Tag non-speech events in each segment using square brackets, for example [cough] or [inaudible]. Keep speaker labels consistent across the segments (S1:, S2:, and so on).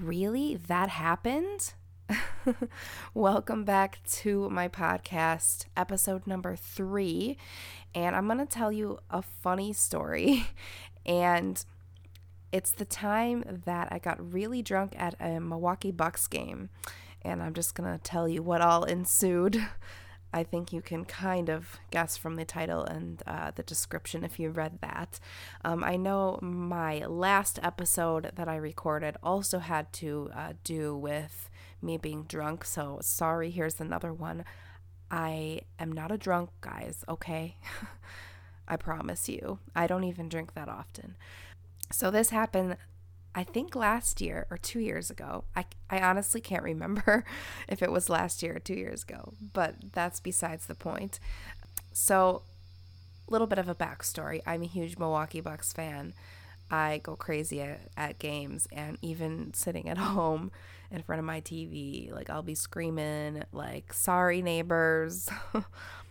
S1: Really? That happened? [laughs] Welcome back to my podcast, episode number three. And I'm going to tell you a funny story. [laughs] And it's the time that I got really drunk at a Milwaukee Bucks game. And I'm just going to tell you what all ensued. [laughs] I think you can kind of guess from the title and uh, the description if you read that. Um, I know my last episode that I recorded also had to uh, do with me being drunk, so sorry, here's another one. I am not a drunk, guys, okay? [laughs] I promise you. I don't even drink that often. So this happened I think last year or two years ago. I, I honestly can't remember [laughs] if it was last year or two years ago, but that's besides the point. So, a little bit of a backstory I'm a huge Milwaukee Bucks fan. I go crazy at, at games, and even sitting at [laughs] home in front of my TV, like I'll be screaming, like, sorry, neighbors. [laughs]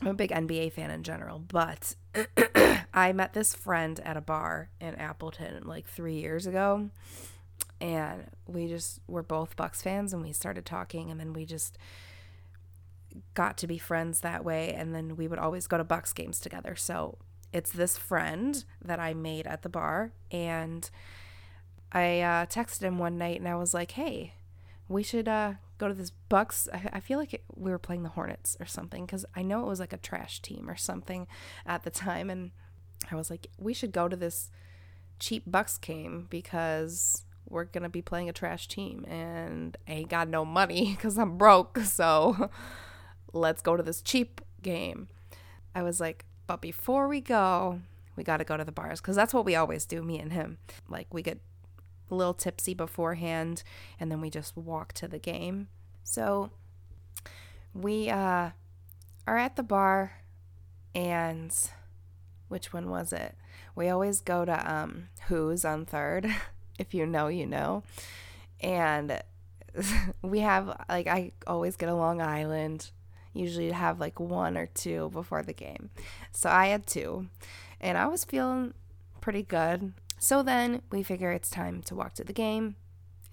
S1: I'm a big NBA fan in general, but [clears throat] I met this friend at a bar in Appleton like three years ago. And we just were both Bucks fans and we started talking and then we just got to be friends that way. And then we would always go to Bucks games together. So it's this friend that I made at the bar. And I uh, texted him one night and I was like, hey, we should uh, go to this Bucks. I, I feel like it, we were playing the Hornets or something because I know it was like a trash team or something at the time, and I was like, we should go to this cheap Bucks game because we're gonna be playing a trash team, and I ain't got no money [laughs] because I'm broke. [laughs] So let's go to this cheap game. I was like, but before we go, we got to go to the bars because that's what we always do, me and him. Like we get a little tipsy beforehand, and then we just walk to the game. So we uh, are at the bar, and which one was it? We always go to um, Who's on Third. [laughs] if you know, you know. And [laughs] we have, like, I always get a Long Island. Usually have like one or two before the game. So I had two. And I was feeling pretty good. So then we figure it's time to walk to the game.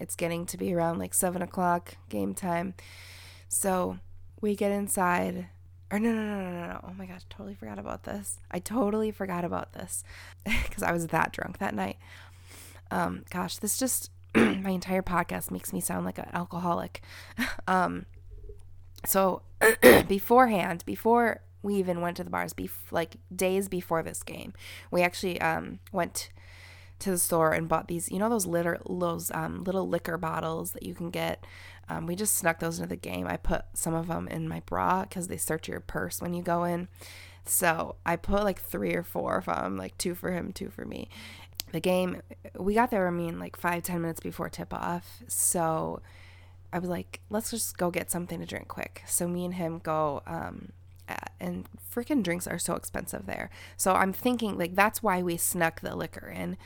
S1: It's getting to be around like seven o'clock game time. So we get inside. Or no, no, no, no, no. Oh my gosh, totally forgot about this. I totally forgot about this [laughs] because I was that drunk that night. Um, gosh, this just [clears throat] my entire podcast makes me sound like an alcoholic. [laughs] um, so [clears throat] beforehand, before we even went to the bars, bef- like days before this game, we actually um went to the store and bought these, you know, those litter, those um, little liquor bottles that you can get. Um, we just snuck those into the game. I put some of them in my bra because they search your purse when you go in. So I put like three or four of them, like two for him, two for me. The game, we got there, I mean, like five, ten minutes before tip off. So I was like, let's just go get something to drink quick. So me and him go, um, and freaking drinks are so expensive there. So I'm thinking like that's why we snuck the liquor in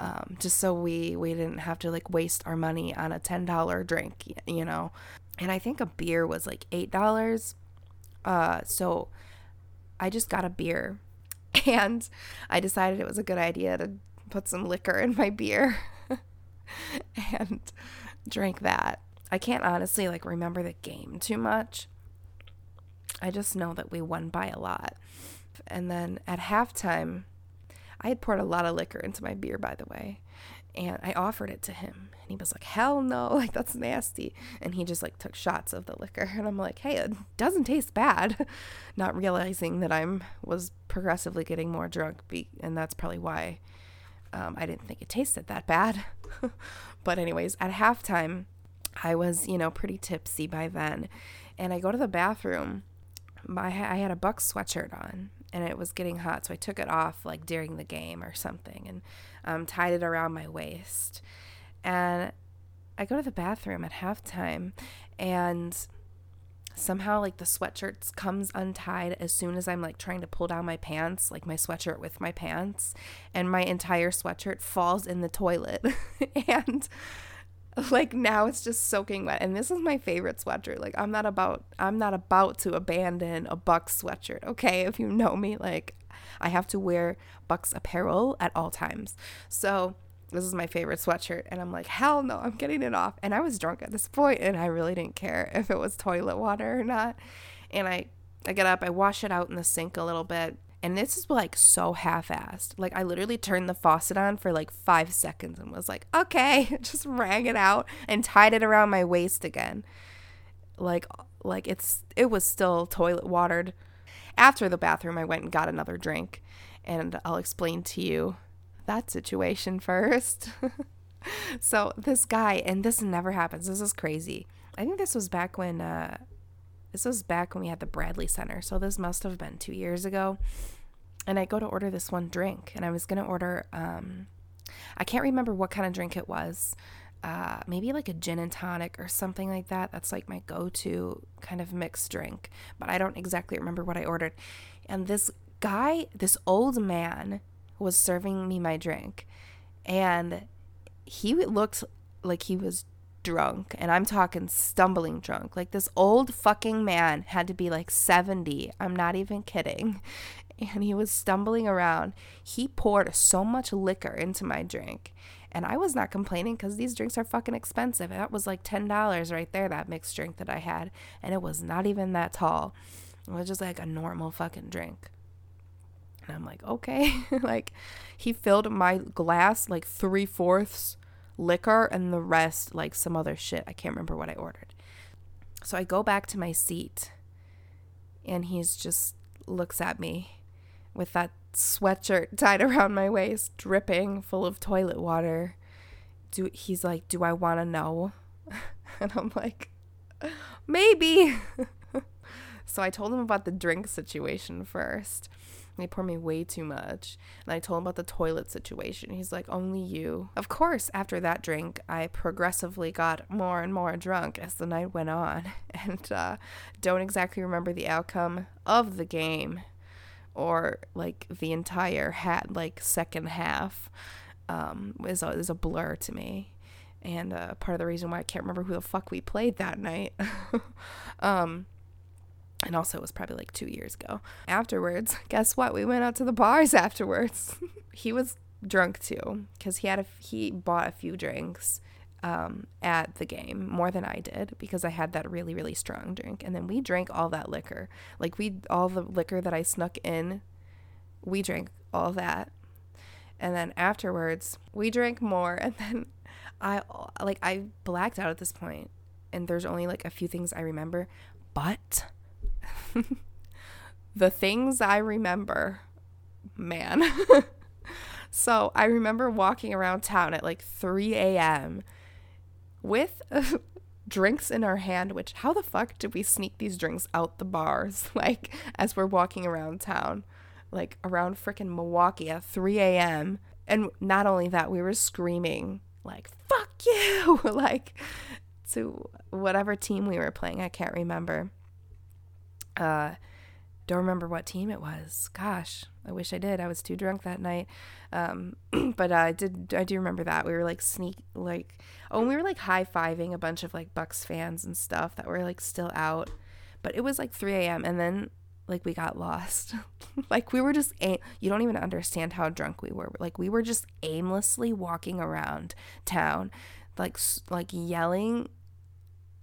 S1: um, just so we we didn't have to like waste our money on a ten dollar drink, you know. And I think a beer was like eight dollars. Uh, so I just got a beer, [laughs] and I decided it was a good idea to put some liquor in my beer, [laughs] and drank that. I can't honestly like remember the game too much. I just know that we won by a lot. And then at halftime, I had poured a lot of liquor into my beer, by the way, and I offered it to him, and he was like, "Hell no, [laughs] like that's nasty." And he just like took shots of the liquor, [laughs] and I'm like, "Hey, it doesn't taste bad," [laughs] not realizing that I'm was progressively getting more drunk, be- and that's probably why um, I didn't think it tasted that bad. but anyways, at halftime, I was you know pretty tipsy by then, and I go to the bathroom. My I had a Bucks sweatshirt on, and it was getting hot, so I took it off like during the game or something and um, tied it around my waist. And I go to the bathroom at halftime, and somehow like the sweatshirt comes untied as soon as I'm like trying to pull down my pants, like my sweatshirt with my pants, and my entire sweatshirt falls in the toilet. [laughs] and [laughs] like now it's just soaking wet and this is my favorite sweatshirt like i'm not about i'm not about to abandon a bucks sweatshirt okay if you know me like i have to wear bucks apparel at all times so this is my favorite sweatshirt. And I'm like, hell no, I'm getting it off. And I was drunk at this point and I really didn't care [laughs] if it was toilet water or not. And I, I get up, I wash it out in the sink a little bit. And this is like so half assed. Like, I literally turned the faucet on for like five seconds and was like, okay, [laughs] just rang it out and tied it around my waist again. Like, like it's, it was still toilet watered. After the bathroom, I went and got another drink. And I'll explain to you that situation [laughs] first. so, this guy, and this never happens. This is crazy. I think this was back when, uh, this was back when we had the Bradley Center. So this must have been two years ago. And I go to order this one drink, and I was going to order, um, I can't remember what kind of drink it was. Uh, maybe like a gin and tonic or something like that. That's like my go to kind of mixed drink. But I don't exactly remember what I ordered. And this guy, this old man, was serving me my drink. And he looked like he was drunk and I'm talking stumbling drunk. Like this old fucking man had to be like 70. I'm not even kidding. [laughs] And he was stumbling around. He poured so much liquor into my drink. And I was not complaining because these drinks are fucking expensive. That was like $10 right there, that mixed drink that I had. And it was not even that tall. It was just like a normal fucking drink. And I'm like, okay. [laughs] like, he filled my glass like three fourths liquor and the rest like some other shit. I can't remember what I ordered. So I go back to my seat and he's just looks at me with that sweatshirt [laughs] tied around my waist, dripping full of toilet water. Do he's like, "Do I want to know?" [laughs] and I'm like, "Maybe." [laughs] so I told him about the drink situation first. They pour me way too much. And I told him about the toilet situation. He's like, only you. Of course, after that drink, I progressively got more and more drunk as the night went on. [laughs] And uh, don't exactly remember the outcome of the game or like the entire hat, like second half um, is, a, is a blur to me. And uh, part of the reason why I can't remember who the fuck we played that night. [laughs] um, and also it was probably like two years ago. Afterwards, [laughs] guess what? We went out to the bars afterwards. [laughs] he was drunk too because he had a he bought a few drinks um, at the game more than I did because I had that really really strong drink, and then we drank all that liquor. Like we all the liquor that I snuck in, we drank all that, and then afterwards we drank more, [laughs] and then I like I blacked out at this point, and there's only like a few things I remember, but the things I remember, man. [laughs] so I remember walking around town at like 3 a.m. with [laughs] drinks in our hand, which how the fuck did we sneak these drinks out the bars [laughs] like as we're walking around town? Like around freaking Milwaukee at 3 a.m. And not only that, we were screaming like, fuck you, like to whatever team we were playing. I can't remember. Uh, don't remember what team it was. Gosh, I wish I did. I was too drunk that night. Um, [clears throat] but I did. I do remember that we were like sneak, like oh, we were like high fiving a bunch of like Bucks fans and stuff that were like still out. But it was like 3 a.m. and then like we got lost. [laughs] like we were just aim- you don't even understand how drunk we were. Like we were just aimlessly walking around town, like like yelling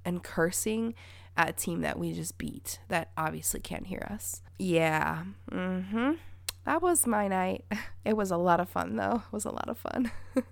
S1: and cursing at a team that we just beat that obviously can't hear us. Yeah. Mhm. That was my night. [laughs] It was a lot of fun though. It was a lot of fun. [laughs]